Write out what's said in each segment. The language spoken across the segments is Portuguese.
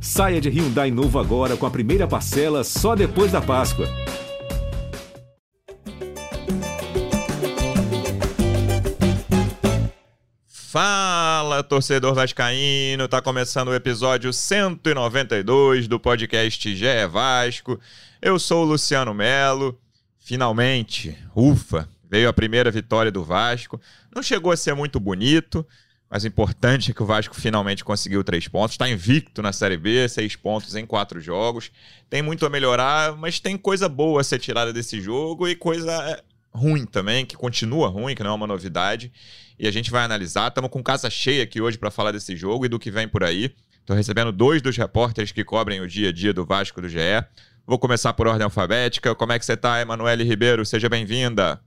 Saia de Hyundai novo agora com a primeira parcela só depois da Páscoa. Fala, torcedor vascaíno! Tá começando o episódio 192 do podcast GE Vasco. Eu sou o Luciano Melo. Finalmente, ufa, veio a primeira vitória do Vasco. Não chegou a ser muito bonito, mas o importante é que o Vasco finalmente conseguiu três pontos. Está invicto na Série B, seis pontos em quatro jogos. Tem muito a melhorar, mas tem coisa boa a ser tirada desse jogo e coisa é, ruim também, que continua ruim, que não é uma novidade. E a gente vai analisar. Estamos com casa cheia aqui hoje para falar desse jogo e do que vem por aí. Estou recebendo dois dos repórteres que cobrem o dia a dia do Vasco do GE. Vou começar por ordem alfabética. Como é que você está, Emanuele Ribeiro? Seja bem-vinda.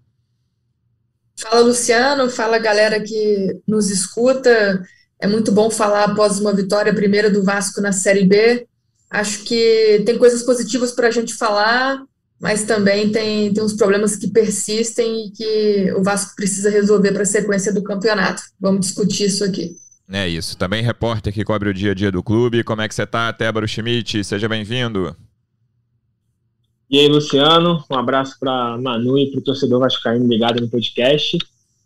Fala, Luciano. Fala, galera que nos escuta. É muito bom falar após uma vitória primeira do Vasco na Série B. Acho que tem coisas positivas para a gente falar, mas também tem, tem uns problemas que persistem e que o Vasco precisa resolver para a sequência do campeonato. Vamos discutir isso aqui. É isso. Também repórter que cobre o dia a dia do clube. Como é que você está, Tébaro Schmidt? Seja bem-vindo. E aí, Luciano, um abraço para Manu e para o torcedor vascaíno ligado no podcast.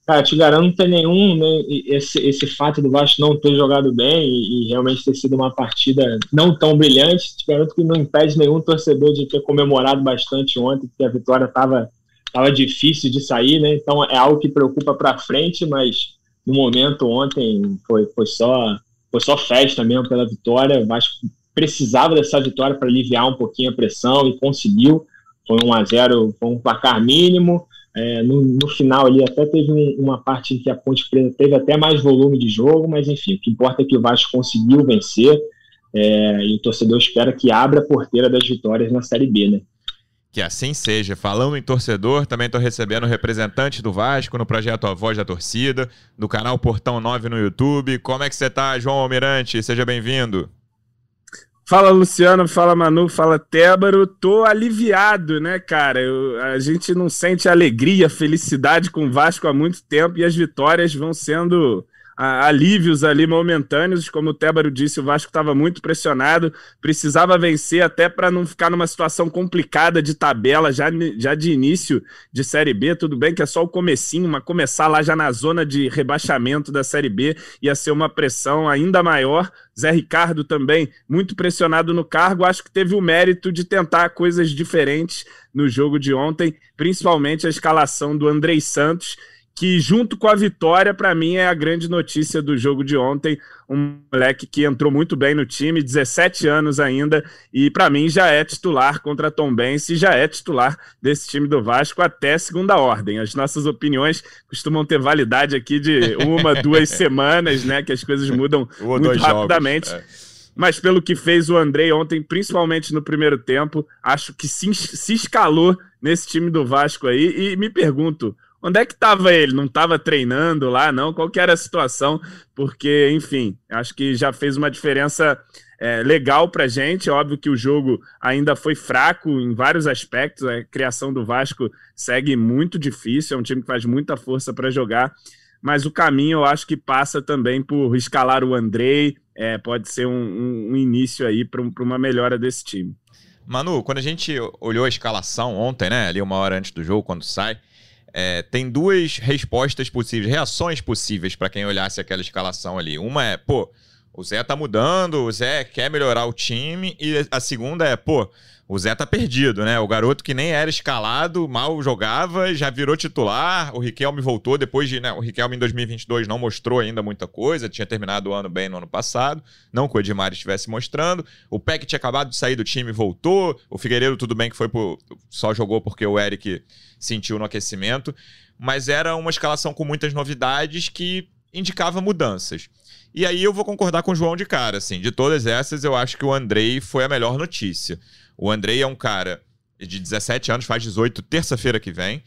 Cara, te garanto não tem nenhum, né, esse, esse fato do Vasco não ter jogado bem e, e, realmente ter sido uma partida não tão brilhante, te garanto que não impede nenhum torcedor de ter comemorado bastante ontem, porque a vitória estava tava difícil de sair, né? Então é algo que preocupa para frente, mas no momento ontem foi, foi só foi só festa mesmo pela vitória. O Vasco precisava dessa vitória para aliviar um pouquinho a pressão e conseguiu. Foi um a 0 foi um placar mínimo. É, no, no, final ali até teve um, uma parte em que a Ponte Preta teve até mais volume de jogo, mas enfim, o que importa é que o Vasco conseguiu vencer é, e o torcedor espera que abra a porteira das vitórias na Série B, né? Que assim seja. Falando em torcedor, também estou recebendo representante do Vasco no projeto A Voz da Torcida, do canal Portão 9 no YouTube. Como é que você está, João Almirante? Seja bem-vindo. Fala Luciano, fala Manu, fala Tébaro. Tô aliviado, né, cara? Eu, a gente não sente alegria, felicidade com o Vasco há muito tempo e as vitórias vão sendo alívios ali momentâneos, como o Tébaro disse, o Vasco estava muito pressionado, precisava vencer até para não ficar numa situação complicada de tabela já, já de início de Série B, tudo bem que é só o comecinho, mas começar lá já na zona de rebaixamento da Série B ia ser uma pressão ainda maior, Zé Ricardo também muito pressionado no cargo, acho que teve o mérito de tentar coisas diferentes no jogo de ontem, principalmente a escalação do Andrei Santos, que junto com a vitória, para mim, é a grande notícia do jogo de ontem. Um moleque que entrou muito bem no time, 17 anos ainda, e para mim já é titular contra Tom Bense, já é titular desse time do Vasco até segunda ordem. As nossas opiniões costumam ter validade aqui de uma, duas semanas, né? Que as coisas mudam muito rapidamente. Jogos, é. Mas pelo que fez o Andrei ontem, principalmente no primeiro tempo, acho que se, se escalou nesse time do Vasco aí. E me pergunto, Onde é que estava ele? Não estava treinando lá, não? Qual que era a situação? Porque, enfim, acho que já fez uma diferença é, legal para gente. Óbvio que o jogo ainda foi fraco em vários aspectos. A criação do Vasco segue muito difícil. É um time que faz muita força para jogar. Mas o caminho eu acho que passa também por escalar o Andrei. É, pode ser um, um, um início aí para uma melhora desse time. Manu, quando a gente olhou a escalação ontem, né? Ali uma hora antes do jogo, quando sai é, tem duas respostas possíveis, reações possíveis para quem olhasse aquela escalação ali. Uma é, pô, o Zé tá mudando, o Zé quer melhorar o time, e a segunda é, pô, o Zé tá perdido, né? O garoto que nem era escalado, mal jogava, já virou titular. O Riquelme voltou depois de, né? O Riquelme em 2022 não mostrou ainda muita coisa, tinha terminado o ano bem no ano passado, não que o Edmar estivesse mostrando. O Peck tinha acabado de sair do time, voltou. O Figueiredo tudo bem que foi só jogou porque o Eric sentiu no aquecimento, mas era uma escalação com muitas novidades que indicava mudanças. E aí eu vou concordar com o João de cara, assim, de todas essas eu acho que o Andrei foi a melhor notícia. O Andrei é um cara de 17 anos, faz 18 terça-feira que vem.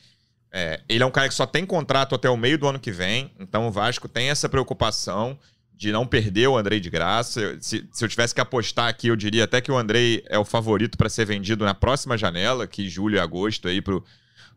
É, ele é um cara que só tem contrato até o meio do ano que vem, então o Vasco tem essa preocupação de não perder o Andrei de graça. Se, se eu tivesse que apostar aqui, eu diria até que o Andrei é o favorito para ser vendido na próxima janela, que julho e agosto aí pro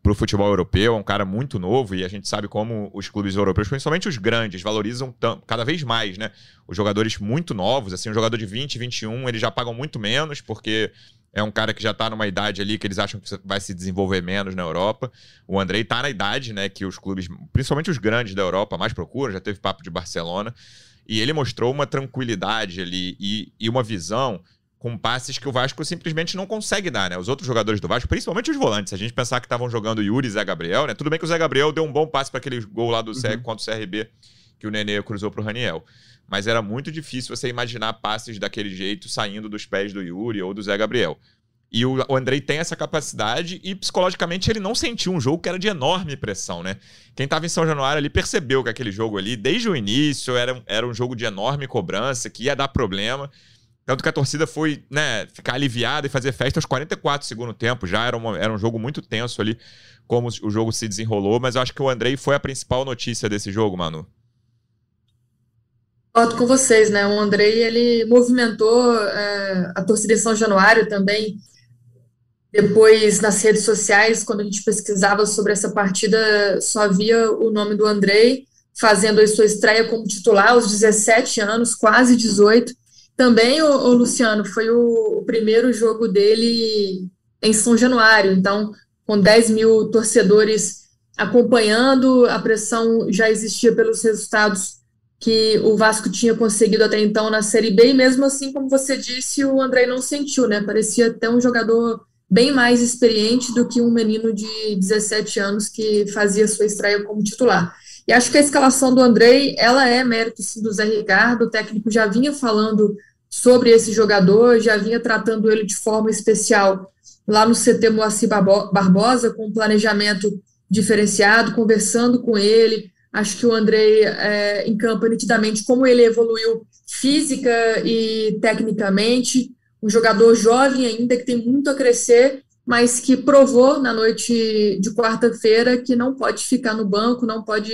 para o futebol europeu, é um cara muito novo e a gente sabe como os clubes europeus, principalmente os grandes, valorizam cada vez mais, né? Os jogadores muito novos, assim, um jogador de 20, 21, eles já pagam muito menos porque é um cara que já está numa idade ali que eles acham que vai se desenvolver menos na Europa. O Andrei está na idade, né, que os clubes, principalmente os grandes da Europa, mais procuram, já teve papo de Barcelona. E ele mostrou uma tranquilidade ali e, e uma visão com passes que o Vasco simplesmente não consegue dar, né? Os outros jogadores do Vasco, principalmente os volantes, se a gente pensar que estavam jogando Yuri e Zé Gabriel, né? Tudo bem que o Zé Gabriel deu um bom passe para aquele gol lá do uhum. contra o CRB que o Nenê cruzou para o Raniel. Mas era muito difícil você imaginar passes daquele jeito saindo dos pés do Yuri ou do Zé Gabriel. E o, o Andrei tem essa capacidade e psicologicamente ele não sentiu um jogo que era de enorme pressão, né? Quem estava em São Januário ali percebeu que aquele jogo ali, desde o início, era, era um jogo de enorme cobrança, que ia dar problema. Tanto que a torcida foi, né, ficar aliviada e fazer festa aos 44 do segundo tempo. Já era, uma, era um jogo muito tenso ali, como o jogo se desenrolou, mas eu acho que o Andrei foi a principal notícia desse jogo, Manu. Concordo com vocês, né? O Andrei, ele movimentou é, a torcida em São Januário também. Depois, nas redes sociais, quando a gente pesquisava sobre essa partida, só havia o nome do Andrei fazendo a sua estreia como titular aos 17 anos, quase 18. Também, o, o Luciano, foi o, o, primeiro jogo dele em São Januário, então, com 10 mil torcedores acompanhando, a pressão já existia pelos resultados que o Vasco tinha conseguido até então na Série B, e mesmo assim, como você disse, o André não sentiu, né? Parecia até um jogador bem mais experiente do que um menino de 17 anos que fazia sua estreia como titular. E acho que a escalação do Andrei, ela é mérito sim, do Zé Ricardo, o técnico já vinha falando sobre esse jogador, já vinha tratando ele de forma especial lá no CT Moacir Barbosa, com um planejamento diferenciado, conversando com ele. Acho que o Andrei é, encampa nitidamente como ele evoluiu física e tecnicamente. Um jogador jovem ainda, que tem muito a crescer, mas que provou na noite de quarta-feira que não pode ficar no banco, não pode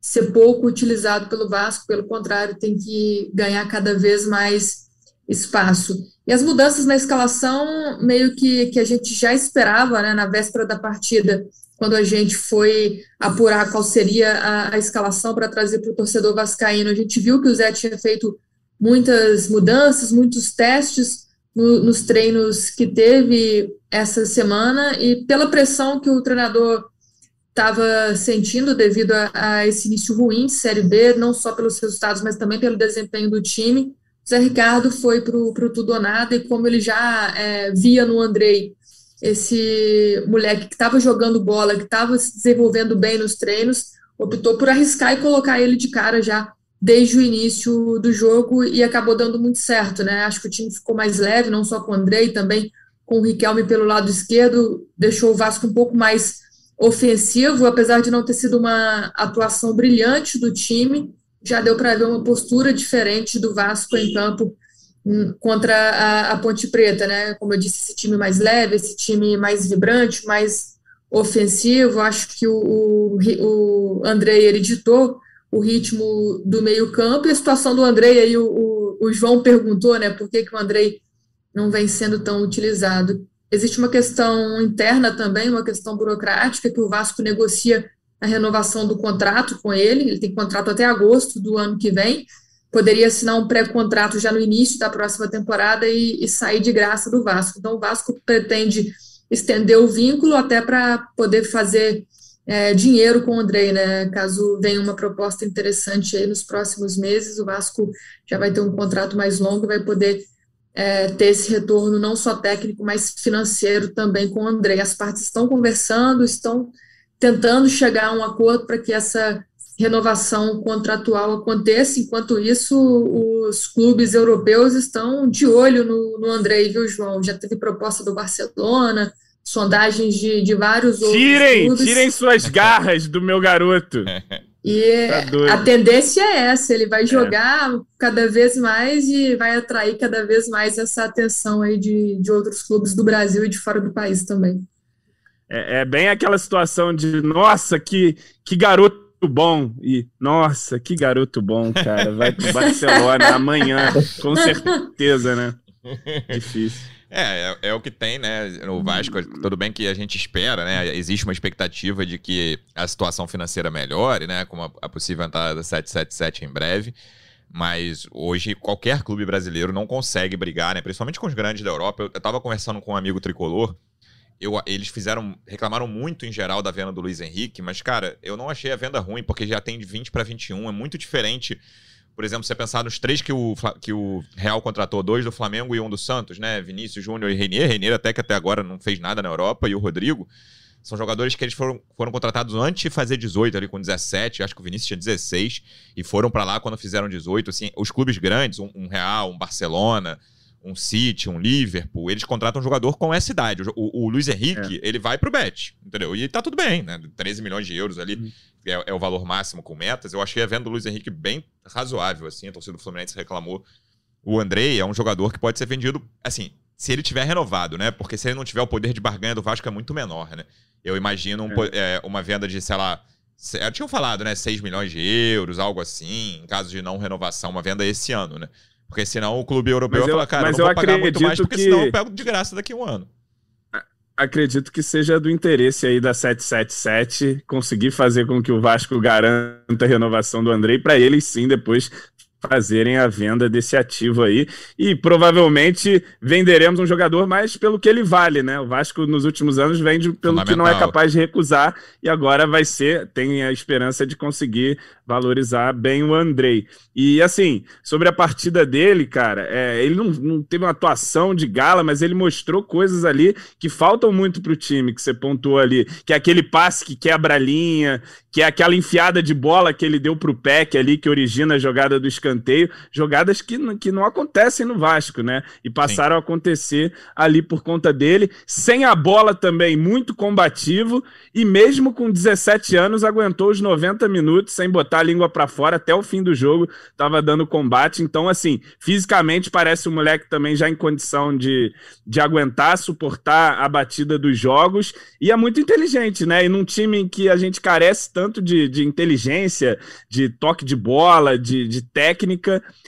ser pouco utilizado pelo Vasco, pelo contrário, tem que ganhar cada vez mais espaço. E as mudanças na escalação, meio que, que a gente já esperava, né, na véspera da partida, quando a gente foi apurar qual seria a, a escalação para trazer para o torcedor vascaíno, a gente viu que o Zé tinha feito muitas mudanças, muitos testes no, nos treinos que teve essa semana, e pela pressão que o treinador estava sentindo devido a, a, esse início ruim de Série B, não só pelos resultados, mas também pelo desempenho do time. Zé Ricardo foi para o tudo ou nada, e como ele já é, via no Andrei esse moleque que estava jogando bola, que estava se desenvolvendo bem nos treinos, optou por arriscar e colocar ele de cara já desde o início do jogo e acabou dando muito certo, né? Acho que o time ficou mais leve, não só com o Andrei, também com o Riquelme pelo lado esquerdo, deixou o Vasco um pouco mais ofensivo, apesar de não ter sido uma atuação brilhante do time, já deu para ver uma postura diferente do Vasco em campo hum, contra a, a, Ponte Preta, né? Como eu disse, esse time mais leve, esse time mais vibrante, mais ofensivo. Acho que o, o, o Andrei o ritmo do meio-campo e a situação do Andrei. Aí o, o, o João perguntou, né? Por que, que o Andrei não vem sendo tão utilizado? Existe uma questão interna também, uma questão burocrática, que o Vasco negocia a renovação do contrato com ele, ele tem contrato até agosto do ano que vem, poderia assinar um pré-contrato já no início da próxima temporada e, e, sair de graça do Vasco. Então, o Vasco pretende estender o vínculo até para poder fazer é, dinheiro com o Andrei, né? Caso venha uma proposta interessante aí nos próximos meses, o Vasco já vai ter um contrato mais longo vai poder é, ter esse retorno não só técnico, mas financeiro também com o André. As partes estão conversando, estão tentando chegar a um acordo para que essa renovação contratual aconteça. Enquanto isso, os clubes europeus estão de olho no, no André, viu, João? Já teve proposta do Barcelona, sondagens de, de vários outros tirem. Tirem suas garras do meu garoto. E tá a tendência é essa, ele vai é. jogar é. cada vez mais e vai atrair cada vez mais essa atenção aí de, de outros clubes do Brasil e de fora do país também. É, é bem aquela situação de, nossa, que, que garoto bom. E, nossa, que garoto bom, cara. Vai pro Barcelona amanhã, com certeza, né? Difícil. É, é, é, o que tem, né? No Vasco, tudo bem que a gente espera, né? Existe uma expectativa de que a situação financeira melhore, né? Com a, a possível entrada da 777 em breve. Mas hoje qualquer clube brasileiro não consegue brigar, né? Principalmente com os grandes da Europa. Eu, eu tava conversando com um amigo tricolor. Eu, eles fizeram, reclamaram muito em geral da venda do Luiz Henrique, mas, cara, eu não achei a venda ruim, porque já tem de 20 para 21. É muito diferente por exemplo, você pensar nos três que o, que o Real contratou, dois do Flamengo e um do Santos, né? Vinícius Júnior e Renier. Renier até que até agora não fez nada na Europa, e o Rodrigo. São jogadores que eles foram, foram contratados antes de fazer 18, ali com 17. Acho que o Vinícius tinha 16. E foram para lá quando fizeram 18. Assim, os clubes grandes, um, um Real, um Barcelona, um City, um Liverpool, eles contratam um jogador com essa idade. O, o Luiz Henrique, é. ele vai pro Bet, entendeu? E tá tudo bem, né? 13 milhões de euros ali uhum. é, é, o valor máximo com metas. Eu achei a venda do Luiz Henrique bem razoável, assim. A torcida do Fluminense reclamou. O Andrei é um jogador que pode ser vendido, assim, se ele tiver renovado, né? Porque se ele não tiver o poder de barganha do Vasco é muito menor, né? Eu imagino um, é. É, uma venda de, sei lá, eu tinha falado, né? 6 milhões de euros, algo assim, em caso de não renovação, uma venda esse ano, né? Porque senão o clube europeu vai falar, cara, mas eu não vou pagar muito mais, porque que... senão eu pego de graça daqui a um ano. Acredito que seja do interesse aí da 777 conseguir fazer com que o Vasco garanta a renovação do Andrei para eles sim depois fazerem a venda desse ativo aí. E provavelmente venderemos um jogador mais pelo que ele vale, né? O Vasco nos últimos anos vende pelo que não é capaz de recusar e agora vai ser, tem a esperança de conseguir valorizar bem o Andrei. E assim, sobre a partida dele, cara, é, ele não, não, teve uma atuação de gala, mas ele mostrou coisas ali que faltam muito pro time, que você pontuou ali, que é aquele passe que quebra a linha, que é aquela enfiada de bola que ele deu pro Peck ali, que origina a jogada do escanteio, jogadas que, que não acontecem no Vasco, né? E passaram Sim. a acontecer ali por conta dele, sem a bola também, muito combativo, e mesmo com 17 anos aguentou os 90 minutos sem botar botar a língua para fora até o fim do jogo, tava dando combate. Então, assim, fisicamente parece um moleque também já em condição de, de aguentar, suportar a batida dos jogos. E é muito inteligente, né? E num time em que a gente carece tanto de, de inteligência, de toque de bola, de, de técnica,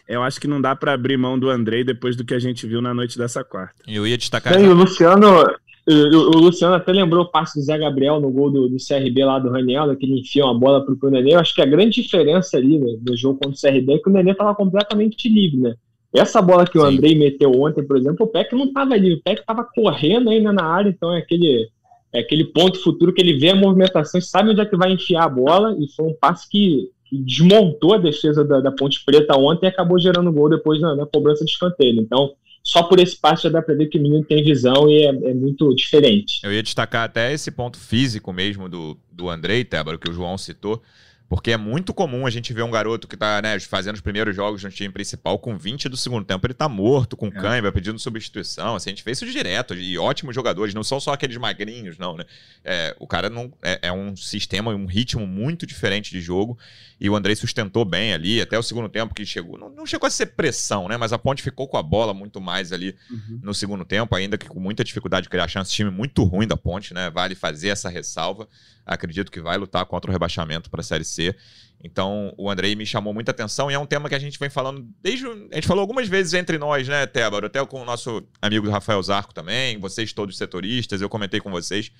eu acho que não dá para abrir mão do Andrei depois do que a gente viu na noite dessa quarta. Eu ia destacar. Bem, o Luciano, o, Luciano até lembrou o passe do Zé Gabriel no gol do, do CRB lá do Raniel, que ele enfia uma bola pro, pro Nenê. Eu acho que a grande diferença ali né, no jogo contra o CRB é que o Nenê estava completamente livre, né? Essa bola que o Sim. Andrei meteu ontem, por exemplo, o Peck não estava livre, o Peck estava correndo ainda na área, então é aquele, é aquele ponto futuro que ele vê a movimentação e sabe onde é que vai enfiar a bola, e foi um passe que, desmontou a defesa da, da Ponte Preta ontem e acabou gerando gol depois na, na cobrança de escanteio. Então, só por esse passo já dá para ver que o menino tem visão e é, é, muito diferente. Eu ia destacar até esse ponto físico mesmo do, do Andrei, Tébaro, que o João citou. Porque é muito comum a gente ver um garoto que tá, né, fazendo os primeiros jogos no time principal com 20 do segundo tempo, ele tá morto, com é. cãibra, pedindo substituição. Assim, a gente vê isso direto. E ótimos jogadores, não são só aqueles magrinhos, não, né? É, o cara não é, é, um sistema, um ritmo muito diferente de jogo. E o Andrei sustentou bem ali, até o segundo tempo que chegou. Não, não chegou a ser pressão, né? Mas a ponte ficou com a bola muito mais ali uhum. no segundo tempo, ainda que com muita dificuldade de criar chance. Time muito ruim da ponte, né? Vale fazer essa ressalva acredito que vai lutar contra o rebaixamento para a Série C. Então, o Andrei me chamou muita atenção e é um tema que a gente vem falando desde. A gente falou algumas vezes entre nós, né, Tébaro? Até com o nosso amigo Rafael Zarco também, vocês todos setoristas, eu comentei com vocês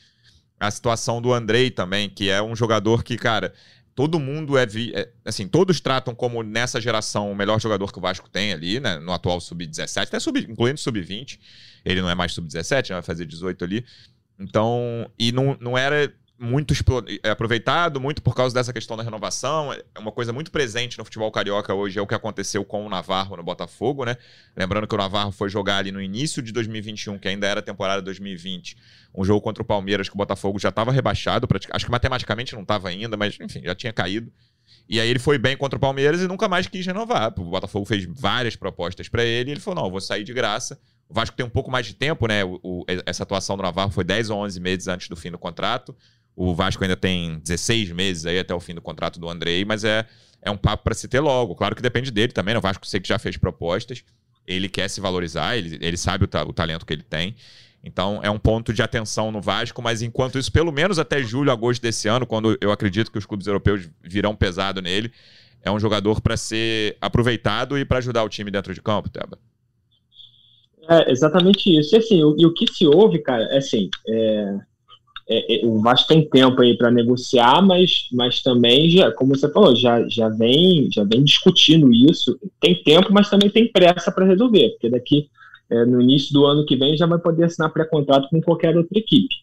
a situação do Andrei também, que é um jogador que, cara, todo mundo é, vi... é, assim, todos tratam como nessa geração o melhor jogador que o Vasco tem ali, né, no atual sub-17, até sub, incluindo sub-20. Ele não é mais sub-17, né, vai fazer 18 ali. Então, e não, não era muito é aproveitado, muito por causa dessa questão da renovação. É uma coisa muito presente no futebol carioca hoje, é o que aconteceu com o Navarro no Botafogo, né? Lembrando que o Navarro foi jogar ali no início de 2021, que ainda era temporada 2020, um jogo contra o Palmeiras, que o Botafogo já estava rebaixado, acho que matematicamente não estava ainda, mas enfim, já tinha caído. E aí ele foi bem contra o Palmeiras e nunca mais quis renovar. O Botafogo fez várias propostas para ele e ele falou: não, vou sair de graça. O Vasco tem um pouco mais de tempo, né? O, o, essa atuação do Navarro foi 10 ou 11 meses antes do fim do contrato. O Vasco ainda tem 16 meses aí até o fim do contrato do Andrei, mas é, é um papo para se ter logo. Claro que depende dele também, né? O Vasco sei que já fez propostas, ele quer se valorizar, ele, ele sabe o, ta, o talento que ele tem. Então é um ponto de atenção no Vasco, mas enquanto isso, pelo menos até julho, agosto desse ano, quando eu acredito que os clubes europeus virão pesado nele, é um jogador para ser aproveitado e para ajudar o time dentro de campo, Teba. É exatamente isso. E assim, o, e o que se ouve, cara, é assim, é, é, é, o Vasco tem tempo aí para negociar, mas, mas também, já, como você falou, já, já, vem, já vem discutindo isso. Tem tempo, mas também tem pressa para resolver, porque daqui é, no início do ano que vem já vai poder assinar pré-contrato com qualquer outra equipe.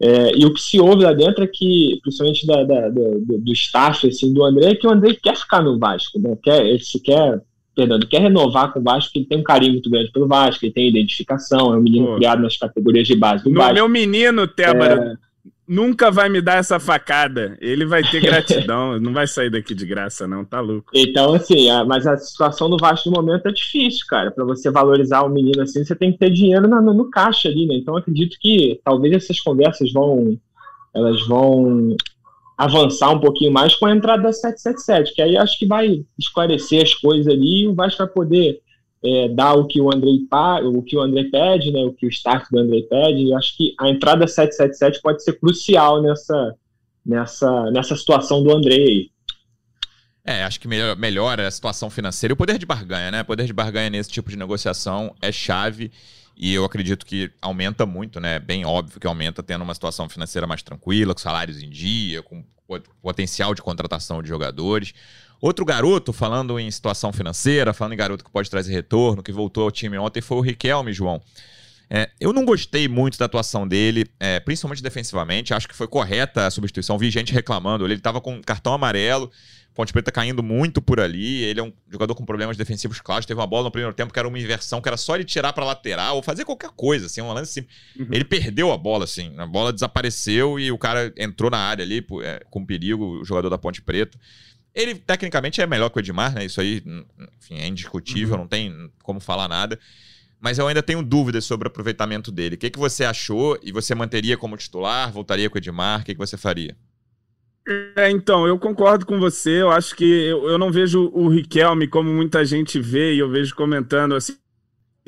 É, e o que se ouve lá dentro é que, principalmente da, da, do, do staff assim, do André, é que o André quer ficar no Vasco, né? quer, ele se quer, perdão, ele quer renovar com o Vasco, porque ele tem um carinho muito grande pelo Vasco, ele tem identificação, é um menino Pô. criado nas categorias de base do no Vasco. Meu menino, Tébaro, é nunca vai me dar essa facada. Ele vai ter gratidão, não vai sair daqui de graça, não, tá louco. Então, assim, a, mas a situação do Vasco no momento é difícil, cara. Para você valorizar o menino assim, você tem que ter dinheiro no, no, no caixa ali, né? Então, acredito que talvez essas conversas vão. Elas vão avançar um pouquinho mais com a entrada da 777, que aí acho que vai esclarecer as coisas ali e o Vasco vai poder é, dar o que o Andrei o que o pede, né, o que o staff do Andrei pede. Eu acho que a entrada 777 pode ser crucial nessa nessa nessa situação do Andrei. É, acho que melhora, a situação financeira e o poder de barganha, né? O poder de barganha nesse tipo de negociação é chave e eu acredito que aumenta muito, né? Bem óbvio que aumenta tendo uma situação financeira mais tranquila, com salários em dia, com potencial de contratação de jogadores. Outro garoto, falando em situação financeira, falando em garoto que pode trazer retorno, que voltou ao time ontem, foi o Riquelme, João. É, eu não gostei muito da atuação dele, é, principalmente defensivamente. Acho que foi correta a substituição. Vi gente reclamando. Ele estava com cartão amarelo, Ponte Preta caindo muito por ali. Ele é um jogador com problemas defensivos claros. Teve uma bola no primeiro tempo que era uma inversão, que era só ele tirar para lateral ou fazer qualquer coisa, assim, um lance assim. Uhum. Ele perdeu a bola, assim. A bola desapareceu e o cara entrou na área ali é, com perigo, o jogador da Ponte Preta. Ele, tecnicamente, é melhor que o Edmar, né? Isso aí, enfim, é indiscutível, uhum. não tem como falar nada. Mas eu ainda tenho dúvidas sobre o aproveitamento dele. O que, que você achou? E você manteria como titular? Voltaria com o Edmar? O que, que você faria? É, então, eu concordo com você. Eu acho que eu, eu não vejo o Riquelme como muita gente vê, e eu vejo comentando assim,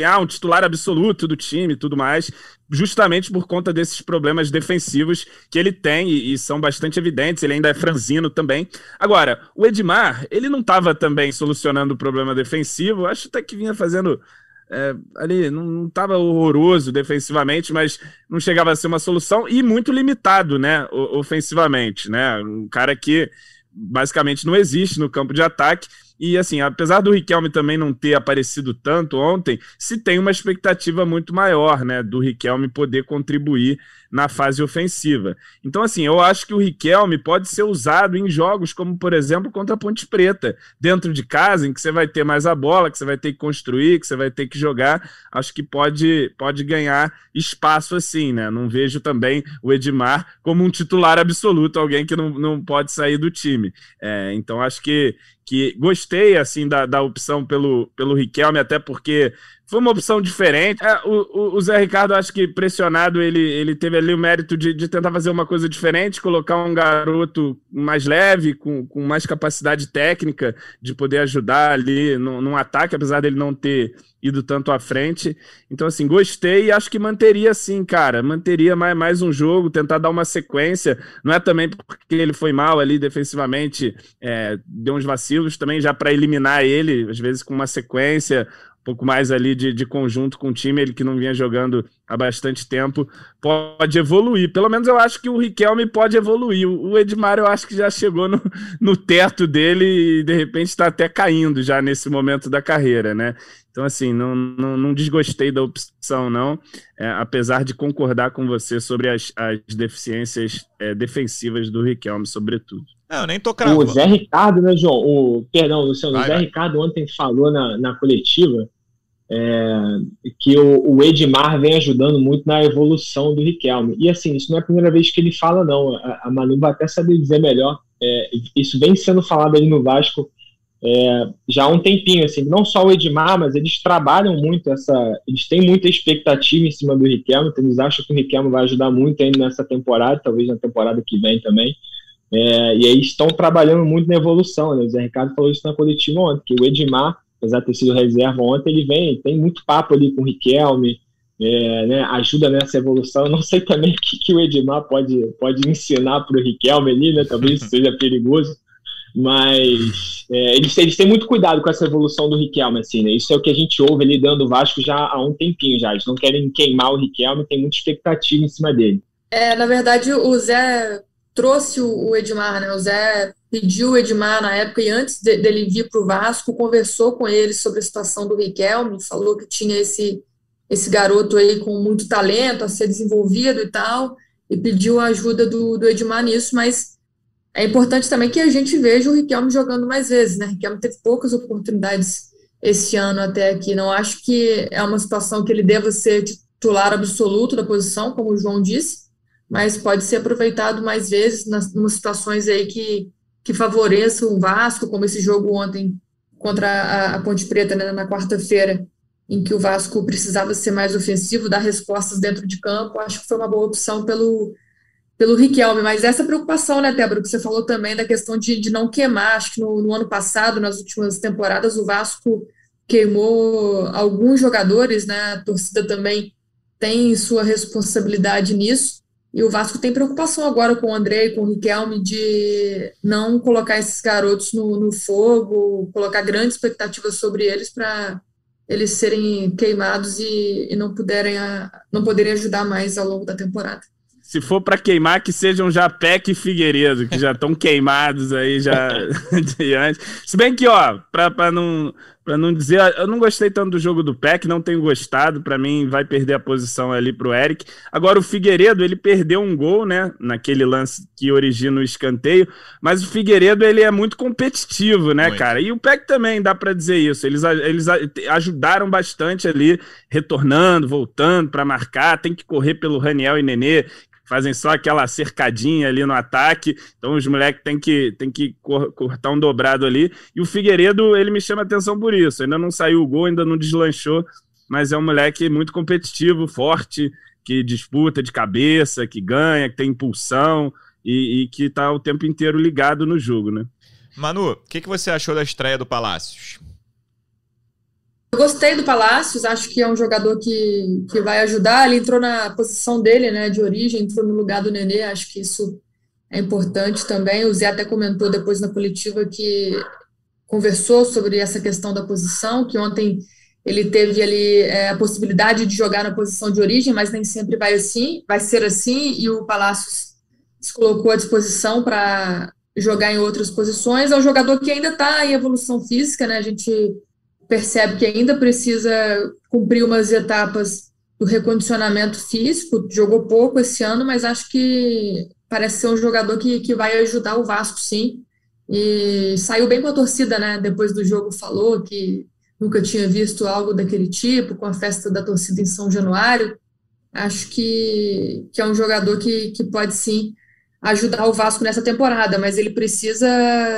ah, um titular absoluto do time e tudo mais, justamente por conta desses problemas defensivos que ele tem e, e, são bastante evidentes. Ele ainda é franzino também. Agora, o Edmar, ele não estava também solucionando o problema defensivo, acho até que vinha fazendo. É, ali não estava horroroso defensivamente, mas não chegava a ser uma solução e muito limitado, né, ofensivamente, né? Um cara que basicamente não existe no campo de ataque e assim, apesar do Riquelme também não ter aparecido tanto ontem, se tem uma expectativa muito maior, né, do Riquelme poder contribuir na fase ofensiva. Então, assim, eu acho que o Riquelme pode ser usado em jogos como, por exemplo, contra a Ponte Preta, dentro de casa, em que você vai ter mais a bola, que você vai ter que construir, que você vai ter que jogar. Acho que pode, pode ganhar espaço assim, né? Não vejo também o Edmar como um titular absoluto, alguém que não, não pode sair do time. É, então, acho que, que gostei assim da, da opção pelo, pelo Riquelme, até porque foi uma opção diferente. É, o, o, Zé Ricardo, acho que pressionado, ele, ele teve ali o mérito de, de tentar fazer uma coisa diferente, colocar um garoto mais leve, com, com mais capacidade técnica de poder ajudar ali no, num ataque, apesar dele não ter ido tanto à frente. Então, assim, gostei e acho que manteria sim, cara. Manteria mais, mais um jogo, tentar dar uma sequência. Não é também porque ele foi mal ali defensivamente, é, deu uns vacilos também já para eliminar ele, às vezes com uma sequência pouco mais ali de, de conjunto com o time, ele que não vinha jogando há bastante tempo, pode evoluir. Pelo menos eu acho que o Riquelme pode evoluir. O Edmar eu acho que já chegou no, no teto dele e de repente está até caindo já nesse momento da carreira, né? Então, assim, não, não, não desgostei da opção, não, é, apesar de concordar com você sobre as, as deficiências é, defensivas do Riquelme, sobretudo. Não, eu nem tô cravando. O Zé Ricardo, né, João? O, perdão, Luciano, vai, o Zé vai. Ricardo ontem falou na, na coletiva é, que o, o, Edmar vem ajudando muito na evolução do Riquelme. E assim, isso não é a primeira vez que ele fala, não. A, a Manu vai até saber dizer melhor. É, isso vem sendo falado ali no Vasco é, já há um tempinho, assim, não só o Edmar, mas eles trabalham muito essa. Eles têm muita expectativa em cima do Riquelme, então eles acham que o Riquelme vai ajudar muito ainda nessa temporada, talvez na temporada que vem também. É, e aí estão trabalhando muito na evolução, né? O Zé Ricardo falou isso na coletiva ontem, que o Edmar apesar de ter sido reserva ontem, ele vem, tem muito papo ali com o Riquelme, é, né, ajuda nessa evolução. Não sei também o que, que o Edmar pode, pode ensinar para o Riquelme ali, né? Talvez seja perigoso. Mas é, eles, eles têm muito cuidado com essa evolução do Riquelme, assim, né? Isso é o que a gente ouve ele dando o Vasco já há um tempinho já. Eles não querem queimar o Riquelme, tem muita expectativa em cima dele. É, na verdade, o Zé trouxe o Edmar, né? O Zé pediu o Edmar na época e antes de, dele vir para o Vasco, conversou com ele sobre a situação do Riquelme, falou que tinha esse, esse garoto aí com muito talento a ser desenvolvido e tal, e pediu a ajuda do, do Edmar nisso, mas é importante também que a gente veja o Riquelme jogando mais vezes, né? O Riquelme teve poucas oportunidades esse ano até aqui. Não acho que é uma situação que ele deva ser titular absoluto da posição, como o João disse, mas pode ser aproveitado mais vezes nas, nas situações aí que, que favoreçam o Vasco, como esse jogo ontem contra a, a Ponte Preta, né, na quarta-feira, em que o Vasco precisava ser mais ofensivo, dar respostas dentro de campo. Acho que foi uma boa opção pelo pelo Riquelme, mas essa preocupação, né, Débora, que você falou também da questão de, de não queimar, acho que no, no, ano passado, nas últimas temporadas, o Vasco queimou alguns jogadores, né, a torcida também tem sua responsabilidade nisso, e o Vasco tem preocupação agora com o André e com o Riquelme de não colocar esses garotos no, no fogo, colocar grandes expectativas sobre eles para eles serem queimados e, e não, puderem a, não poderem ajudar mais ao longo da temporada se for para queimar, que sejam já Peck e Figueiredo, que já estão queimados aí já de antes. Se bem que, ó, para não, pra não dizer, eu não gostei tanto do jogo do Peck, não tenho gostado, para mim vai perder a posição ali pro Eric. Agora o Figueiredo, ele perdeu um gol, né, naquele lance que origina o escanteio, mas o Figueiredo, ele é muito competitivo, né, muito. cara? E o Peck também, dá para dizer isso. Eles, eles ajudaram bastante ali, retornando, voltando para marcar, tem que correr pelo Raniel e Nenê, fazem só aquela cercadinha ali no ataque. Então os moleques têm que, têm que cortar um dobrado ali. E o Figueiredo, ele me chama atenção por isso. Ainda não saiu o gol, ainda não deslanchou, mas é um moleque muito competitivo, forte, que disputa de cabeça, que ganha, que tem impulsão e, e que está o tempo inteiro ligado no jogo, né? Manu, o que, que você achou da estreia do Palácios? Eu gostei do Palácios, acho que é um jogador que, que vai ajudar. Ele entrou na posição dele, né, de origem, entrou no lugar do Nenê, acho que isso é importante também. O Zé até comentou depois na coletiva que conversou sobre essa questão da posição, que ontem ele teve ali é, a possibilidade de jogar na posição de origem, mas nem sempre vai assim, vai ser assim, e o Palácios se colocou à disposição para jogar em outras posições. É um jogador que ainda está em evolução física, né? A gente percebe que ainda precisa cumprir umas etapas do recondicionamento físico, jogou pouco esse ano, mas acho que parece ser um jogador que, que vai ajudar o Vasco, sim. E saiu bem com a torcida, né? Depois do jogo falou que nunca tinha visto algo daquele tipo, com a festa da torcida em São Januário. Acho que, que é um jogador que, que pode sim ajudar o Vasco nessa temporada, mas ele precisa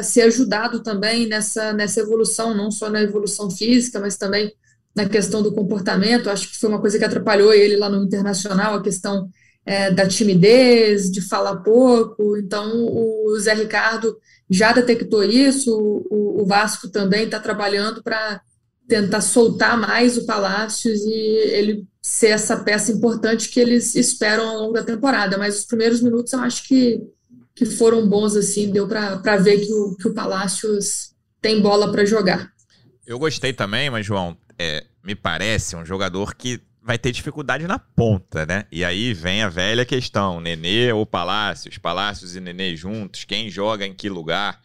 ser ajudado também nessa, nessa evolução, não só na evolução física, mas também na questão do comportamento. Acho que foi uma coisa que atrapalhou ele lá no Internacional, a questão é, da timidez, de falar pouco. Então, o Zé Ricardo já detectou isso, o, o Vasco também está trabalhando para tentar soltar mais o Palácios e ele ser essa peça importante que eles esperam ao longo da temporada. Mas os primeiros minutos eu acho que, que foram bons, assim, deu para ver que o, que o Palácios tem bola para jogar. Eu gostei também, mas, João, é, me parece um jogador que vai ter dificuldade na ponta, né? E aí vem a velha questão: Nenê ou Palácios? Palácios e Nenê juntos, quem joga em que lugar?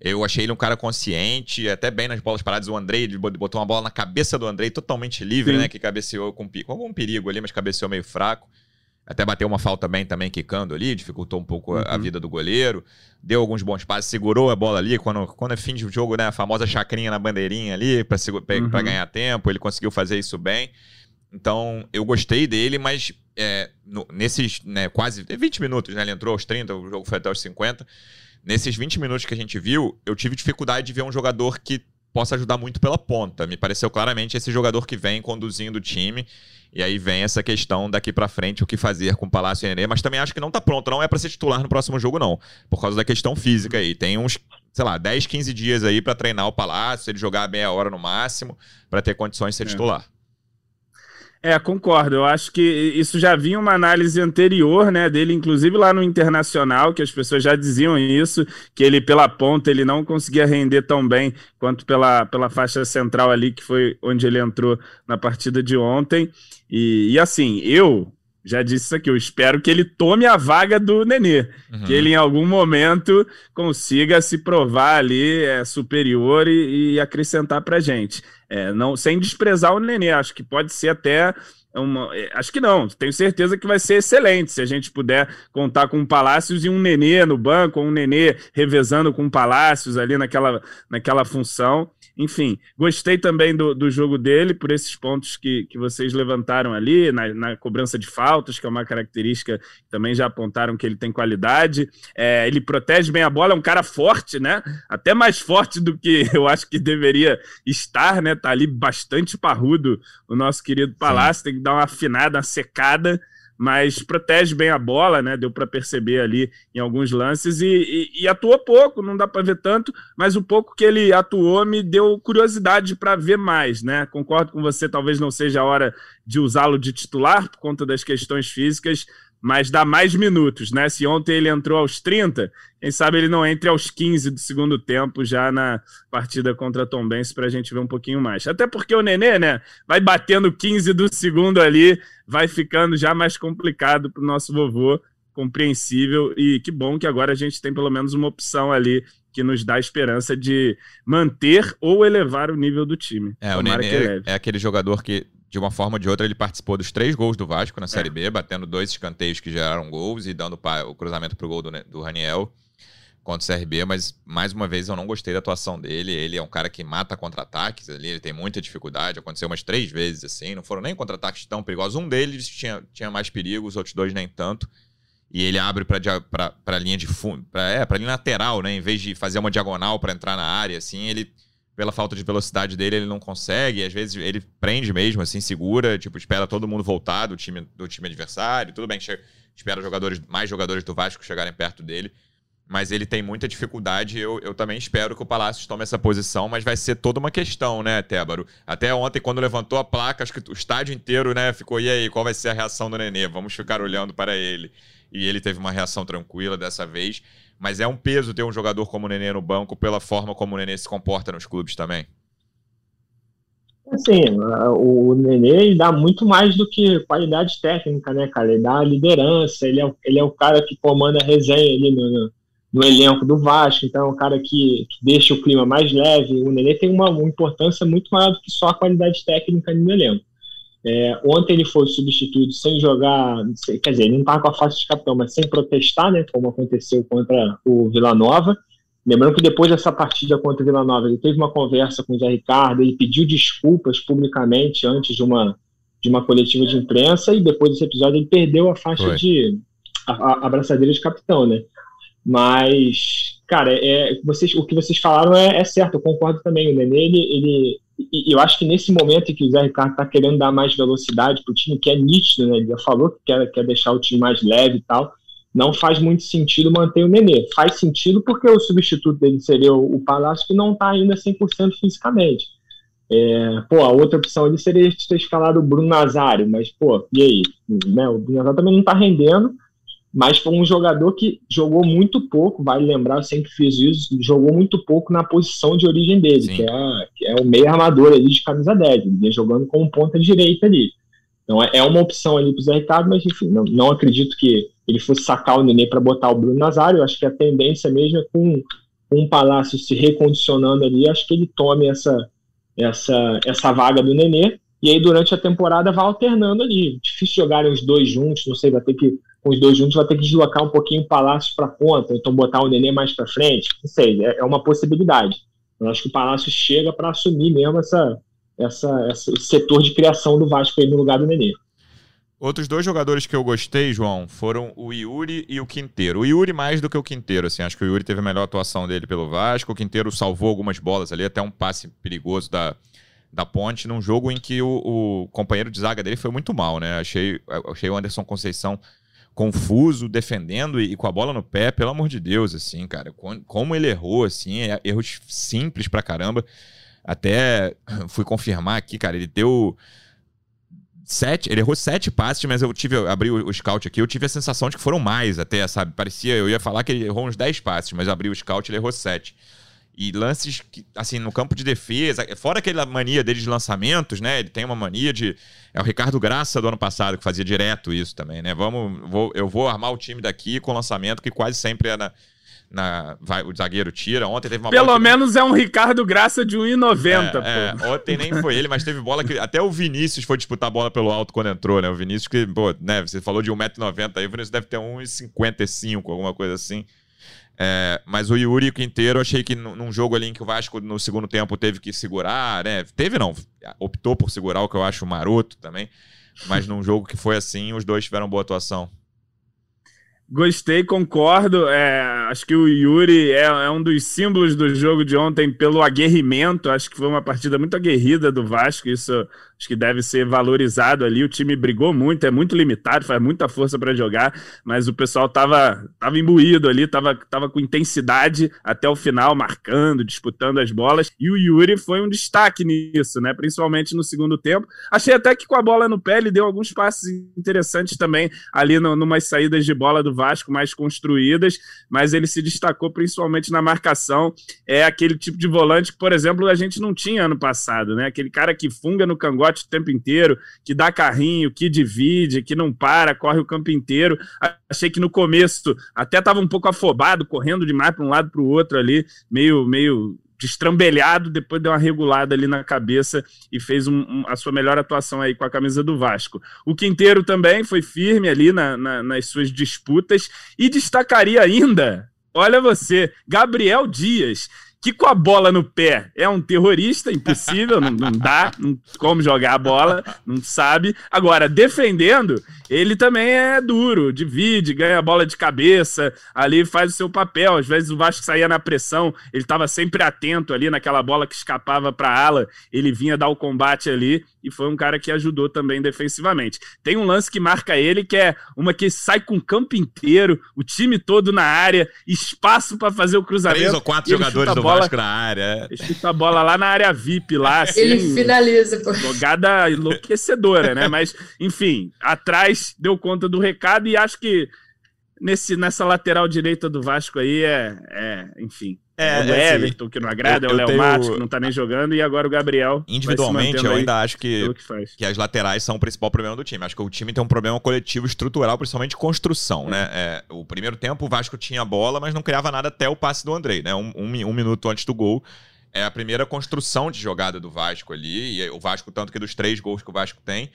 Eu achei ele um cara consciente, até bem nas bolas paradas. O Andrei botou uma bola na cabeça do Andrei, totalmente livre, Sim. né? Que cabeceou com, com algum perigo ali, mas cabeceou meio fraco. Até bateu uma falta bem também, quicando ali, dificultou um pouco uhum. a, vida do goleiro. Deu alguns bons passes, segurou a bola ali. Quando, quando é fim de jogo, né? A famosa chacrinha na bandeirinha ali, para uhum. ganhar tempo. Ele conseguiu fazer isso bem. Então, eu gostei dele, mas é, no, nesses né, quase 20 minutos, né? Ele entrou aos 30, o jogo foi até aos 50 nesses 20 minutos que a gente viu, eu tive dificuldade de ver um jogador que possa ajudar muito pela ponta. Me pareceu claramente esse jogador que vem conduzindo o time. E aí vem essa questão daqui para frente, o que fazer com o Palácio e Nenê, mas também acho que não tá pronto, não é para ser titular no próximo jogo não, por causa da questão física aí. Tem uns, sei lá, 10, 15 dias aí para treinar o Palácio, ele jogar meia hora no máximo, para ter condições de ser é. titular. É, concordo. Eu acho que isso já vinha uma análise anterior, né, dele, inclusive lá no Internacional, que as pessoas já diziam isso, que ele pela ponta ele não conseguia render tão bem quanto pela, pela faixa central ali, que foi onde ele entrou na partida de ontem. E, e assim, eu já disse isso aqui, eu espero que ele tome a vaga do Nenê, uhum. que ele em algum momento consiga se provar ali é, superior e, e acrescentar pra gente. É, não, sem desprezar o Nenê, acho que pode ser até uma, é, acho que não, tenho certeza que vai ser excelente se a gente puder contar com o Palácios e um Nenê no banco, ou um Nenê revezando com o Palácios ali naquela, naquela função. Enfim, gostei também do, do jogo dele por esses pontos que, que vocês levantaram ali, na, na cobrança de faltas, que é uma característica que também já apontaram que ele tem qualidade. É, ele protege bem a bola, é um cara forte, né? Até mais forte do que eu acho que deveria estar, né? Tá ali bastante parrudo o nosso querido Palácio, Sim. tem que dar uma afinada, uma secada mas protege bem a bola, né? Deu para perceber ali em alguns lances e, e, e atuou pouco, não dá para ver tanto, mas o pouco que ele atuou me deu curiosidade para ver mais, né? Concordo com você, talvez não seja a hora de usá-lo de titular por conta das questões físicas, mas dá mais minutos, né? Se ontem ele entrou aos 30, quem sabe ele não entre aos 15 do segundo tempo já na partida contra Tom Benz para a gente ver um pouquinho mais. Até porque o Nenê, né, vai batendo 15 do segundo ali, vai ficando já mais complicado para o nosso vovô, compreensível e que bom que agora a gente tem pelo menos uma opção ali que nos dá esperança de manter ou elevar o nível do time. É, o Nenê é aquele jogador que de uma forma ou de outra, ele participou dos três gols do Vasco na é. Série B, batendo dois escanteios que geraram gols e dando o cruzamento para o gol do, do Raniel contra o CRB, mas mais uma vez eu não gostei da atuação dele. Ele é um cara que mata contra-ataques ali, ele tem muita dificuldade. Aconteceu umas três vezes assim, não foram nem contra-ataques tão perigosos. Um deles tinha, tinha mais perigo, os outros dois nem tanto. E ele abre para a linha de fundo, para é, linha lateral, né? Em vez de fazer uma diagonal para entrar na área, assim, ele pela falta de velocidade dele, ele não consegue. Às vezes ele prende mesmo, assim, segura, tipo, espera todo mundo voltar do time, do time adversário. Tudo bem que espera jogadores, mais jogadores do Vasco chegarem perto dele. Mas ele tem muita dificuldade. Eu, eu também espero que o Palácio tome essa posição, mas vai ser toda uma questão, né, Tébaro? Até ontem, quando levantou a placa, acho que o estádio inteiro, né, ficou, e aí, qual vai ser a reação do Nenê? Vamos ficar olhando para ele. E ele teve uma reação tranquila dessa vez. Mas é um peso ter um jogador como o Nenê no banco pela forma como o Nenê se comporta nos clubes também. Assim, o Nenê dá muito mais do que qualidade técnica, né, cara? Ele dá liderança, ele é, ele é o cara que comanda a resenha ali no, no, elenco do Vasco, então é um cara que, que, deixa o clima mais leve. O Nenê tem uma, uma importância muito maior do que só a qualidade técnica no elenco. É, ontem ele foi substituído sem jogar, sei, quer dizer, ele não estava com a faixa de capitão, mas sem protestar, né, como aconteceu contra o Vila Nova. Lembrando que depois dessa partida contra o Vila Nova, ele teve uma conversa com o Zé Ricardo, ele pediu desculpas publicamente antes de uma, de uma coletiva de imprensa e depois desse episódio ele perdeu a faixa foi. de a, a, a braçadeira de capitão, né? Mas, cara, é, vocês, o que vocês falaram é, é certo, eu concordo também. O Nenê, ele, ele e eu acho que nesse momento em que o Zé Ricardo está querendo dar mais velocidade para o time, que é nítido, né? Ele já falou que quer, quer deixar o time mais leve e tal. Não faz muito sentido manter o Nenê. Faz sentido porque o substituto dele seria o, o Palácio, que não está ainda 100% fisicamente. É, pô, a outra opção ali seria ter escalado o Bruno Nazário, mas, pô, e aí? Né? O Bruno Nazário também não está rendendo mas foi um jogador que jogou muito pouco, vale lembrar, eu sempre fiz isso, jogou muito pouco na posição de origem dele, que é, que é, o meio armador ali de camisa 10, ele jogando como ponta direita ali. Então é, é uma opção ali para o Zé Ricardo, mas enfim, não, não acredito que ele fosse sacar o Nenê para botar o Bruno Nazário, eu acho que a tendência mesmo é com, com o Palácio se recondicionando ali, acho que ele tome essa, essa, essa vaga do Nenê, e aí durante a temporada vai alternando ali. Difícil jogarem os dois juntos, não sei, vai ter que com os dois juntos, vai ter que deslocar um pouquinho o Palácio para a ponta, então botar o Nenê mais para frente. Não sei, é, é, uma possibilidade. Eu acho que o Palácio chega para assumir mesmo essa, essa, esse setor de criação do Vasco aí no lugar do Nenê. Outros dois jogadores que eu gostei, João, foram o Yuri e o Quinteiro. O Yuri mais do que o Quinteiro, assim. Acho que o Yuri teve a melhor atuação dele pelo Vasco. O Quinteiro salvou algumas bolas ali, até um passe perigoso da, da ponte, num jogo em que o, o companheiro de zaga dele foi muito mal, né? Achei, achei o Anderson Conceição confuso, defendendo e, com a bola no pé, pelo amor de Deus, assim, cara. Como ele errou, assim, é erros simples pra caramba. Até fui confirmar aqui, cara, ele deu sete, ele errou sete passes, mas eu tive, eu abri o, o, scout aqui, eu tive a sensação de que foram mais até, sabe? Parecia, eu ia falar que ele errou uns 10 passes, mas abri o scout, ele errou sete. E lances que, assim, no campo de defesa, fora aquela mania dele de lançamentos, né? Ele tem uma mania de. É o Ricardo Graça do ano passado que fazia direto isso também, né? Vamos, vou, eu vou armar o time daqui com lançamento que quase sempre é na, na, vai, o zagueiro tira. Ontem teve uma Pelo menos é um Ricardo Graça de 1,90. É, é, ontem nem foi ele, mas teve bola que. Até o Vinícius foi disputar a bola pelo alto quando entrou, né? O Vinícius que, pô, né? Você falou de 1,90m aí, o Vinícius deve ter 1,55m, alguma coisa assim. É, mas o Yuri Quinteiro, achei que num jogo ali em que o Vasco no segundo tempo teve que segurar, né? Teve não, optou por segurar, o que eu acho maroto também. Mas num jogo que foi assim, os dois tiveram boa atuação. Gostei, concordo. É, acho que o Yuri é, é, um dos símbolos do jogo de ontem pelo aguerrimento. Acho que foi uma partida muito aguerrida do Vasco. Isso acho que deve ser valorizado ali. O time brigou muito, é muito limitado, faz muita força para jogar, mas o pessoal tava, tava imbuído ali, tava, tava com intensidade até o final, marcando, disputando as bolas. E o Yuri foi um destaque nisso, né? Principalmente no segundo tempo. Achei até que com a bola no pé ele deu alguns passes interessantes também ali no, numas saídas de bola do Vasco mais construídas, mas ele se destacou principalmente na marcação. É aquele tipo de volante que, por exemplo, a gente não tinha ano passado, né? Aquele cara que funga no cangote rebote o tempo inteiro, que dá carrinho, que divide, que não para, corre o campo inteiro. Achei que no começo até estava um pouco afobado, correndo demais para um lado para o outro ali, meio, meio destrambelhado, depois deu uma regulada ali na cabeça e fez um, um, a sua melhor atuação aí com a camisa do Vasco. O Quinteiro também foi firme ali na, na, nas suas disputas e destacaria ainda, olha você, Gabriel Dias, que com a bola no pé é um terrorista, impossível, não, não dá não, como jogar a bola, não sabe. Agora, defendendo, ele também é duro, divide, ganha a bola de cabeça, ali faz o seu papel. Às vezes o Vasco saía na pressão, ele estava sempre atento ali naquela bola que escapava para a ala, ele vinha dar o combate ali e foi um cara que ajudou também defensivamente. Tem um lance que marca ele que é uma que sai com o campo inteiro, o time todo na área, espaço para fazer o cruzamento. Três ou quatro jogadores do bola, Vasco na área. Ele chuta a bola lá na área VIP, lá. Assim, ele finaliza. Pô. Jogada enlouquecedora, né? Mas, enfim, atrás deu conta do recado e acho que nesse, nessa lateral direita do Vasco aí é, é enfim. É, é o é, Everton, que não agrada, eu, é o Léo. Matos, que não tá nem jogando, e agora o Gabriel. Individualmente, eu ainda acho que, que, que, as laterais são o principal problema do time. Acho que o time tem um problema coletivo estrutural, principalmente de construção, é. né? É, o primeiro tempo, o Vasco tinha a bola, mas não criava nada até o passe do Andrei, né? Um, um, um minuto antes do gol. É a primeira construção de jogada do Vasco ali. E o Vasco, tanto que dos três gols que o Vasco tem,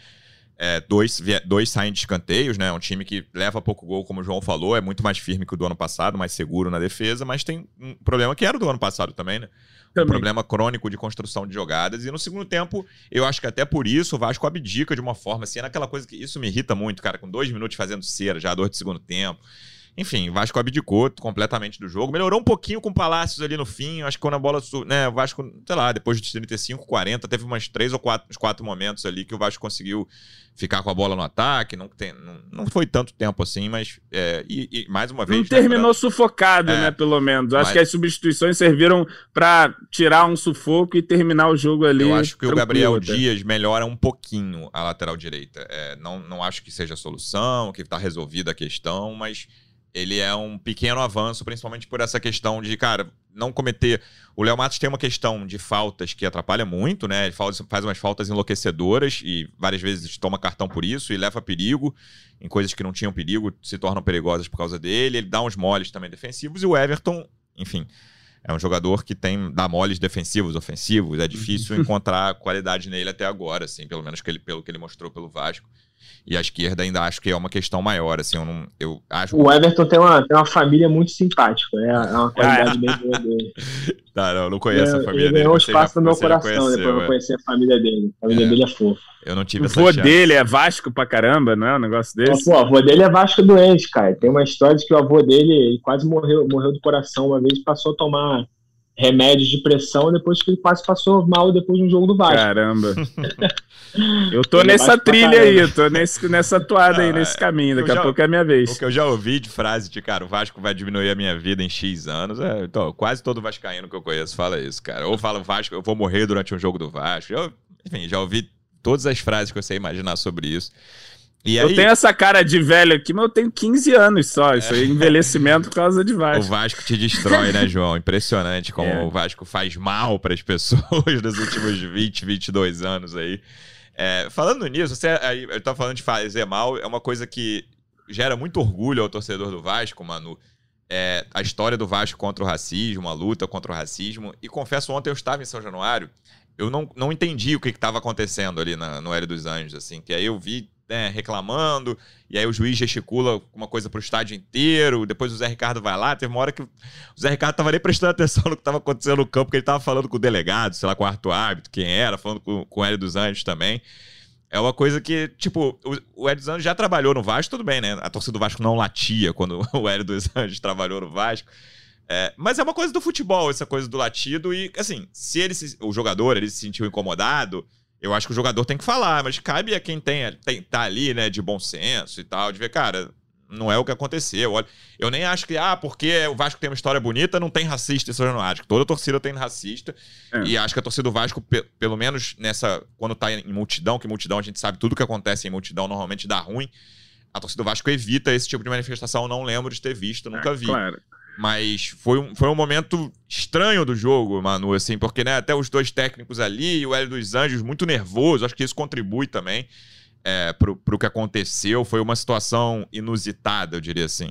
é, dois, dois saem de escanteios, né? Um time que leva pouco gol, como o João falou, é muito mais firme que o do ano passado, mais seguro na defesa, mas tem um problema que era do ano passado também, né? Também. Um problema crônico de construção de jogadas. E no segundo tempo, eu acho que até por isso o Vasco abdica de uma forma assim. É naquela coisa que isso me irrita muito, cara, com dois minutos fazendo cera, já dois de segundo tempo. Enfim, o Vasco abdicou completamente do jogo. Melhorou um pouquinho com o Palácios ali no fim. Acho que quando a bola. Né, o Vasco, sei lá, depois de 35, 40, teve umas três ou quatro, uns quatro momentos ali que o Vasco conseguiu ficar com a bola no ataque. Não, tem, não, não foi tanto tempo assim, mas. É, e, e, mais uma vez. Não né, terminou pra... sufocado, é, né? Pelo menos. Acho mas... que as substituições serviram para tirar um sufoco e terminar o jogo ali. Eu acho que o Gabriel até. Dias melhora um pouquinho a lateral direita. É, não, não acho que seja a solução, que está resolvida a questão, mas ele é um pequeno avanço, principalmente por essa questão de, cara, não cometer. O Léo Matos tem uma questão de faltas que atrapalha muito, né? Ele faz, faz umas faltas enlouquecedoras e várias vezes toma cartão por isso e leva perigo em coisas que não tinham perigo, se tornam perigosas por causa dele. Ele dá uns moles também defensivos e o Everton, enfim, é um jogador que tem dá moles defensivos, ofensivos. É difícil encontrar qualidade nele até agora, assim, pelo menos que ele, pelo que ele mostrou pelo Vasco. E a esquerda ainda acho que é uma questão maior, assim, eu não. Eu acho o Everton tem uma, tem uma família muito simpática, é, é uma qualidade bem boa dele. Tá, não, não conheço é, a família ele dele. Ele um espaço no meu coração conheceu, depois eu conhecer a família dele. A família é. dele é fofa. Eu não tive o essa O avô dele é Vasco pra caramba, não é um negócio desse? Pô, o avô dele é Vasco doente, cara. Tem uma história de que o avô dele quase morreu, morreu do coração uma vez passou a tomar remédios de pressão depois que ele quase passou mal depois de um jogo do Vasco. Caramba. eu tô ele é nessa trilha aí, eu tô nesse, nessa toada ah, aí, nesse caminho. Daqui a pouco é a minha vez. O que eu já ouvi de frase de, cara, o Vasco vai diminuir a minha vida em X anos. É, então, quase todo vascaíno que eu conheço fala isso, cara. Ou fala o Vasco, eu vou morrer durante um jogo do Vasco. Eu, enfim, já ouvi todas as frases que você imaginar sobre isso. Eu aí, tenho essa cara de velho aqui, mas eu tenho 15 anos só. Isso aí é envelhecimento por causa de Vasco. O Vasco te destrói, né, João? Impressionante como é. o Vasco faz mal para as pessoas nos últimos 20, 22 anos aí. É, falando nisso, você aí, eu tô falando de fazer mal, é uma coisa que gera muito orgulho ao torcedor do Vasco, Manu. É, a história do Vasco contra o racismo, a luta contra o racismo. E confesso, ontem eu estava em São Januário, eu não, não entendi o que estava acontecendo ali na, no Hélio dos Anjos, assim, que aí eu vi né, reclamando, e aí o juiz gesticula uma coisa pro estádio inteiro, depois o Zé Ricardo vai lá, teve uma hora que o Zé Ricardo tava nem prestando atenção no que tava acontecendo no campo, porque ele tava falando com o delegado, sei lá, com o quarto árbitro, quem era, falando com, com o Hélio dos Anjos também. É uma coisa que, tipo, o, o Hélio dos Anjos já trabalhou no Vasco, tudo bem, né? A torcida do Vasco não latia quando o Hélio dos Anjos trabalhou no Vasco. É, mas é uma coisa do futebol, essa coisa do latido, e assim, se ele se, o jogador ele se sentiu incomodado, eu acho que o jogador tem que falar, mas cabe a quem tem, tem tá ali, né, de bom senso e tal, de ver, cara, não é o que aconteceu. Olha, eu nem acho que, ah, porque o Vasco tem uma história bonita, não tem racista em São Januário. Acho toda torcida tem racista. É. E acho que a torcida do Vasco, pelo menos nessa. Quando tá em multidão, que multidão a gente sabe tudo que acontece em multidão normalmente dá ruim. A torcida do Vasco evita esse tipo de manifestação. Eu não lembro de ter visto, nunca é, vi. Claro. Mas foi um, foi um momento estranho do jogo, Manu, assim, porque né, até os dois técnicos ali, o Hélio dos Anjos muito nervoso, acho que isso contribui também é, pro, pro que aconteceu. Foi uma situação inusitada, eu diria assim.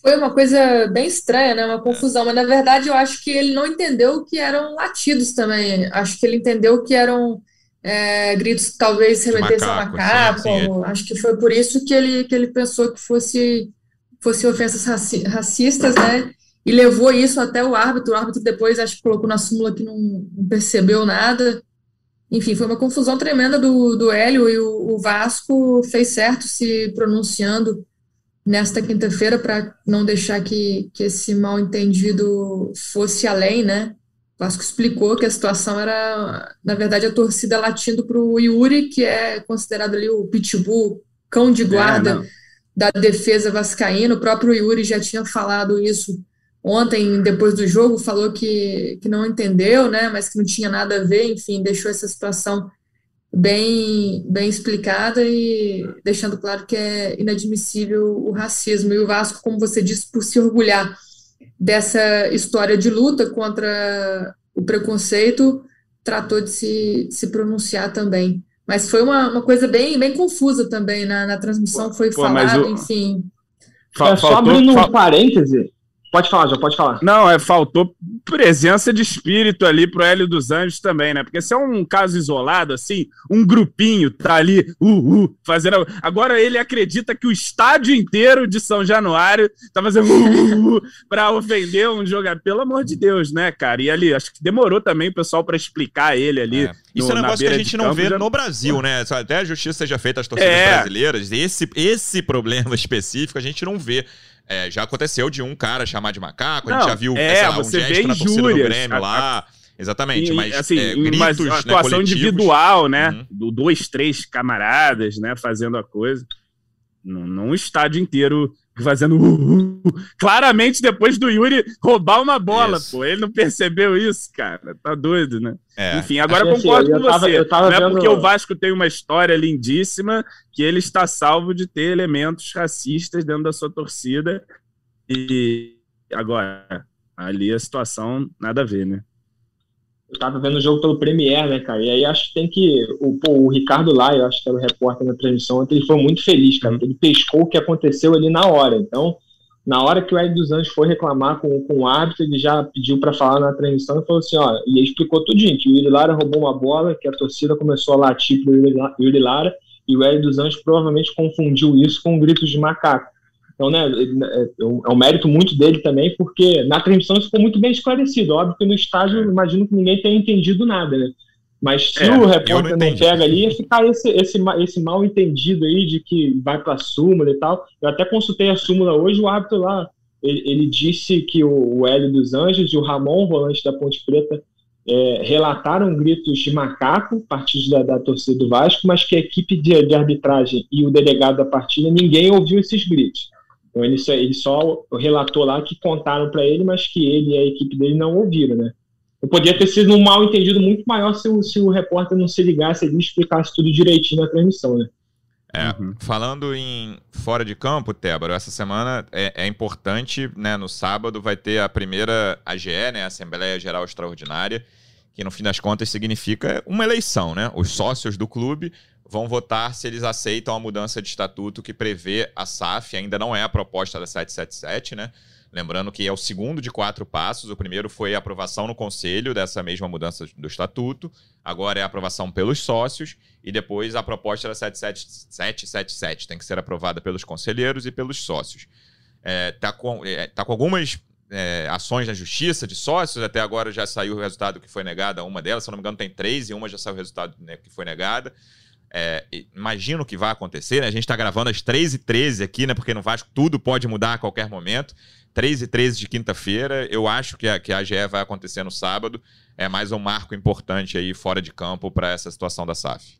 Foi uma coisa bem estranha, né? Uma confusão, mas na verdade eu acho que ele não entendeu que eram latidos também. Acho que ele entendeu que eram é, gritos que talvez remetessem a macaco. Sim, sim, Acho que foi por isso que ele, que ele pensou que fosse fossem ofensas raci racistas, né? E levou isso até o árbitro. O árbitro depois acho que colocou na súmula que não, não percebeu nada. Enfim, foi uma confusão tremenda do, do Hélio e o, o Vasco fez certo se pronunciando nesta quinta-feira para não deixar que, que esse mal entendido fosse além, né? O Vasco explicou que a situação era, na verdade, a torcida latindo para o Yuri, que é considerado ali o pitbull, cão de guarda. É, da defesa vascaína. O próprio Yuri já tinha falado isso ontem, depois do jogo, falou que, que não entendeu, né, mas que não tinha nada a ver, enfim, deixou essa situação bem, bem explicada e deixando claro que é inadmissível o racismo. E o Vasco, como você disse, por se orgulhar dessa história de luta contra o preconceito, tratou de se, de se pronunciar também. Mas foi uma, uma coisa bem, bem confusa também na, na transmissão, foi Pô, falado, enfim. É, só abrindo um parêntese, Pode falar, já pode falar. Não, é, faltou presença de espírito ali pro Hélio dos Anjos também, né? Porque se é um caso isolado, assim, um grupinho tá ali, uh, uh, fazendo. Agora ele acredita que o estádio inteiro de São Januário tá fazendo uh, uh, uh pra ofender um jogador. Pelo amor de Deus, né, cara? E ali, acho que demorou também o pessoal para explicar ele ali. É. Isso no, é um negócio que a gente não vê já... no Brasil, né? Até a justiça seja feita às torcidas é. brasileiras. Esse, esse problema específico a gente não vê. É, já aconteceu de um cara chamar de macaco, a gente já viu é, lá, um gesto na torcida do Grêmio lá. Exatamente, e, mas assim, é, gritos, mas atuação né, individual, né? Uhum. Do dois, três camaradas, né, fazendo a coisa. Não, não o estádio inteiro fazendo uh, uh, claramente depois do Yuri roubar uma bola, isso. pô. Ele não percebeu isso, cara. Tá doido, né? É. Enfim, agora eu concordo assim, com você. Eu tava não vendo... é porque o Vasco tem uma história lindíssima que ele está salvo de ter elementos racistas dentro da sua torcida. E agora, ali a situação nada a ver, né? Eu tava vendo o jogo pelo Premier, né, cara? E aí acho que tem que. O, pô, o Ricardo Lai, eu acho que era o repórter na transmissão ontem, ele foi muito feliz, cara. Ele pescou o que aconteceu ali na hora. Então, na hora que o Hélio dos Anjos foi reclamar com, com o árbitro, ele já pediu para falar na transmissão e falou assim: ó, e explicou tudinho, que o Yuri Lara roubou uma bola, que a torcida começou a latir pro Yuri Lara, e o Hélio dos Anjos provavelmente confundiu isso com gritos de macaco. Então, né, é, é um mérito muito dele também, porque na transmissão isso ficou muito bem esclarecido. Óbvio que no estádio, é. imagino que ninguém tenha entendido nada, né? Mas se é, o repórter não, não, pega ali, ia ficar esse, esse, esse mal entendido aí de que vai para a súmula e tal. Eu até consultei a súmula hoje, o árbitro lá, ele, ele disse que o, o Hélio dos Anjos e o Ramon, volante da Ponte Preta, é, relataram gritos de macaco, partidos da, da torcida do Vasco, mas que a equipe de, de arbitragem e o delegado da partida, ninguém ouviu esses gritos. Então ele só, ele só relatou lá que contaram para ele, mas que ele e a equipe dele não ouviram, né? poderia ter sido um mal entendido muito maior se o, se o repórter não se ligasse e explicasse tudo direitinho na transmissão, né? É, uhum. falando em fora de campo, Tébaro, essa semana é, é, importante, né? No sábado vai ter a primeira AGE, né? Assembleia Geral Extraordinária, que no fim das contas significa uma eleição, né? Os sócios do clube vão votar se eles aceitam a mudança de estatuto que prevê a SAF, ainda não é a proposta da 777, né? Lembrando que é o segundo de quatro passos. O primeiro foi a aprovação no conselho dessa mesma mudança do estatuto. Agora é a aprovação pelos sócios. E depois a proposta da 777 tem que ser aprovada pelos conselheiros e pelos sócios. Está é, tá com, é, tá com algumas é, ações na justiça de sócios. Até agora já saiu o resultado que foi negada. Uma delas, se não me engano, tem três e uma já saiu o resultado né, que foi negada. É, imagino que vai acontecer, né? A gente está gravando às 3h13 aqui, né? Porque no Vasco tudo pode mudar a qualquer momento. 3 e 13 de quinta-feira. Eu acho que a, que a AGE vai acontecer no sábado. É mais um marco importante aí fora de campo para essa situação da SAF.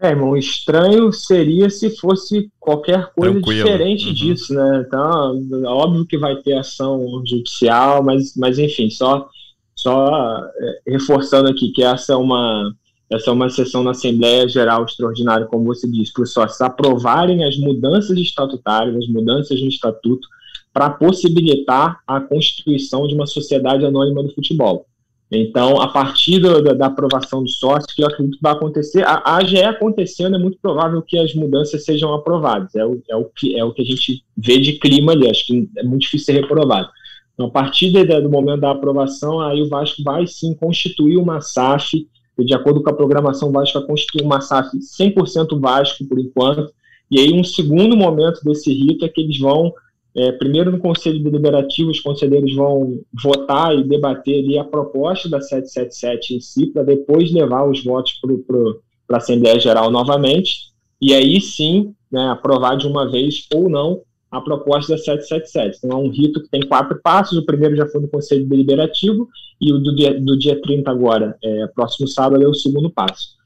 É, irmão, estranho seria se fosse qualquer coisa Tranquilo. diferente uhum. disso, né? Então, óbvio que vai ter ação judicial, mas, mas enfim, só, só é, reforçando aqui que essa é uma essa é uma sessão na Assembleia Geral Extraordinária, como você disse, para os sócios aprovarem as mudanças estatutárias, as mudanças no estatuto, para possibilitar a constituição de uma sociedade anônima do futebol. Então, a partir da, da, aprovação do sócio, que eu acredito que vai acontecer, a, a AGE acontecendo, é muito provável que as mudanças sejam aprovadas. É o, é o, que, é o que a gente vê de clima ali, acho que é muito difícil ser reprovado. Então, a partir de, do momento da aprovação, aí o Vasco vai sim constituir uma SAF, e de acordo com a programação, o Vasco vai constituir uma SAF 100% Vasco, por enquanto, e aí um segundo momento desse rito é que eles vão é, primeiro, no Conselho Deliberativo, os conselheiros vão votar e debater ali a proposta da 777 em si, para depois levar os votos para a Assembleia Geral novamente, e aí sim né, aprovar de uma vez ou não a proposta da 777. Então, é um rito que tem quatro passos. O primeiro já foi no Conselho Deliberativo, e o do dia, do dia 30 agora, é, próximo sábado, é o segundo passo.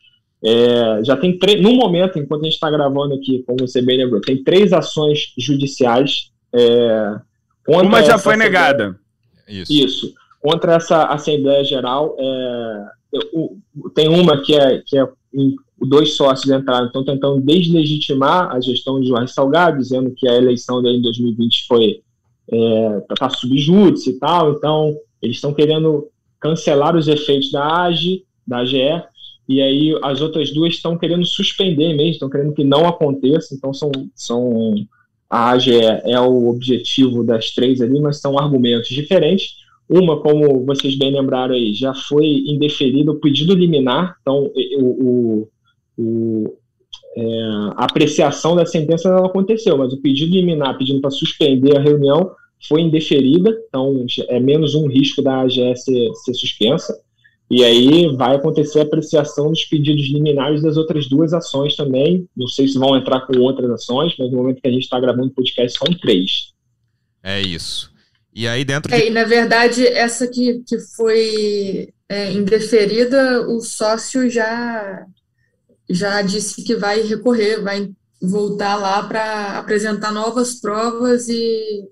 É, já tem três, no momento, enquanto a gente está gravando aqui, como você bem lembrou, tem três ações judiciais é, Uma já foi negada. Isso. Isso. Contra essa Assembleia Geral, é, eu, tem uma que é, que é dois sócios entraram, estão tentando deslegitimar a gestão de Jorge Salgado, dizendo que a eleição dele em 2020 foi é, tá subjúdice e tal, então eles estão querendo cancelar os efeitos da AGE, da AGE, e aí as outras duas estão querendo suspender mesmo, estão querendo que não aconteça, então são, são a AGE é o objetivo das três ali, mas são argumentos diferentes. Uma, como vocês bem lembraram aí, já foi indeferido o pedido liminar, então o, o, o é, a apreciação da sentença não aconteceu, mas o pedido liminar pedindo para suspender a reunião foi indeferida, então é menos um risco da AGE ser, ser suspensa. E aí vai acontecer a apreciação dos pedidos liminares das outras duas ações também. Não sei se vão entrar com outras ações, mas no momento que a gente está gravando o podcast são três. É isso. E aí dentro de... É, e na verdade, essa que, que foi é, indeferida, o sócio já, já disse que vai recorrer, vai voltar lá para apresentar novas provas e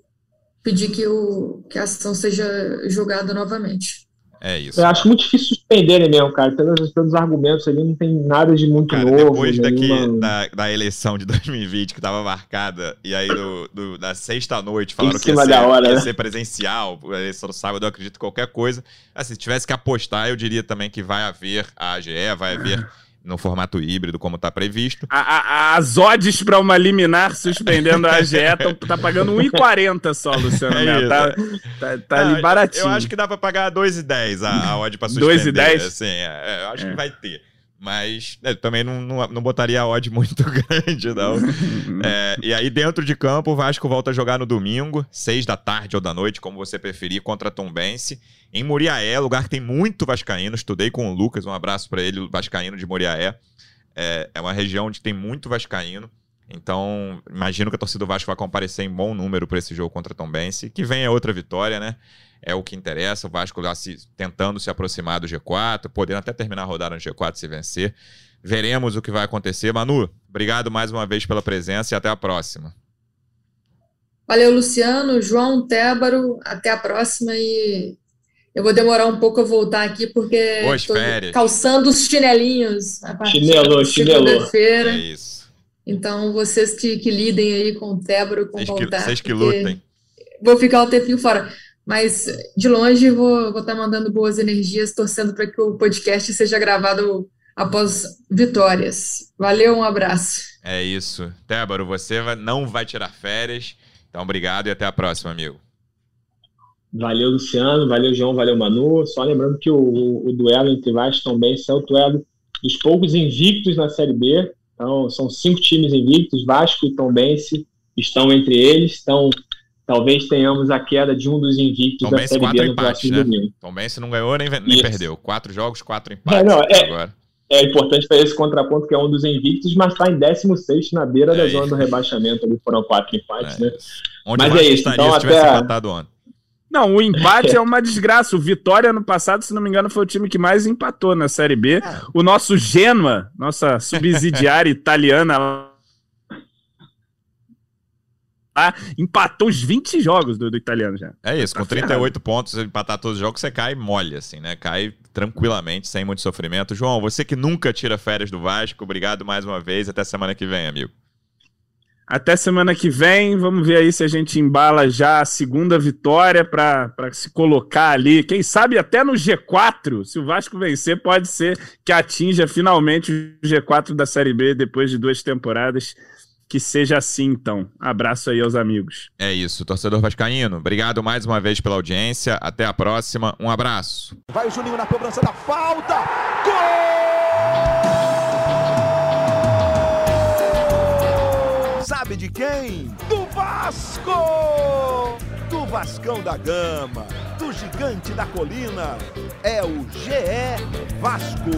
pedir que, o, que a ação seja julgada novamente. É isso. Eu acho muito difícil suspenderem mesmo, cara. Pelos, pelos argumentos ali, não tem nada de muito cara, novo. Depois daqui, da, da eleição de 2020, que estava marcada, e aí do, do, da sexta-noite falaram que ia, ser, hora, ia né? ser presencial, a eleição no sábado, eu acredito qualquer coisa. Assim, se tivesse que apostar, eu diria também que vai haver a AGE, vai haver no formato híbrido, como está previsto. A, a, as odds para uma liminar suspendendo a AGE estão tá pagando 1,40 só, Luciano. É tá, tá, tá ali baratinho. Eu acho que dá para pagar 2,10 a, a odd para suspender. 2,10? Assim, é, eu acho é. que vai ter. Mas né, também não, não, não, botaria a odd muito grande, não. é, e aí, dentro de campo, o Vasco volta a jogar no domingo, seis da tarde ou da noite, como você preferir, contra Tom Bense, em Muriaé, lugar que tem muito vascaíno. Estudei com o Lucas, um abraço para ele, vascaíno de Muriaé. É, é uma região onde tem muito vascaíno. Então, imagino que a torcida do Vasco vai comparecer em bom número para esse jogo contra Tom Bense, que vem a outra vitória, né? é o que interessa. O Vasco lá se, tentando se aproximar do G4, podendo até terminar a rodada no G4 se vencer. Veremos o que vai acontecer. Manu, obrigado mais uma vez pela presença e até a próxima. Valeu, Luciano, João, Tébaro. Até a próxima e Eu vou demorar um pouco a voltar aqui porque Boas calçando os chinelinhos a partir chinelou. segunda-feira. É isso. Então, vocês que, que lidem aí com o Tébaro, com o Vocês que, Baltar, vocês que lutem. Vou ficar um tempinho fora. Mas, de longe, vou vou estar mandando boas energias, torcendo para que o podcast seja gravado após vitórias. Valeu, um abraço. É isso. Tébaro, você vai- não vai tirar férias. Então, obrigado e até a próxima, amigo. Valeu, Luciano. Valeu, João. Valeu, Manu. Só lembrando que o, o, o duelo entre Vasco Benz é o duelo dos poucos invictos na Série B. Então, são cinco times invictos. Vasco e Tom Benz estão entre eles. Então, talvez tenhamos a queda de um dos invictos Tom da Série B no empates, próximo né? domingo. Tom Benz não ganhou nem, nem perdeu. Quatro jogos, quatro empates não, até é- agora. É importante para esse contraponto, que é um dos invictos, mas está em 16 na beira É da isso. zona do rebaixamento. Ali foram quatro empates, É né? Onde Mas é isso, então se tivesse até- empatado ontem? Não, o empate é uma desgraça. O Vitória, no passado, se não me engano, foi o time que mais empatou na Série B. O nosso Genoa, nossa subsidiária italiana lá, empatou os 20 jogos do, do italiano já. É isso, Tá com 38 pontos, empatar todos os jogos, você cai mole, assim, né? Cai tranquilamente, sem muito sofrimento. João, você que nunca tira férias do Vasco, obrigado mais uma vez. Até semana que vem, amigo. Até semana que vem, vamos ver aí se a gente embala já a segunda vitória para se colocar ali. Quem sabe até no G4, se o Vasco vencer, pode ser que atinja finalmente o G4 da Série B depois de duas temporadas. Que seja assim, então. Abraço aí aos amigos. É isso, torcedor vascaíno. Obrigado mais uma vez pela audiência. Até a próxima. Um abraço. Vai o Juninho na cobrança da falta. Gol! Sabe de quem? Do Vasco! Do Vascão da Gama, do Gigante da Colina. É o GE Vasco.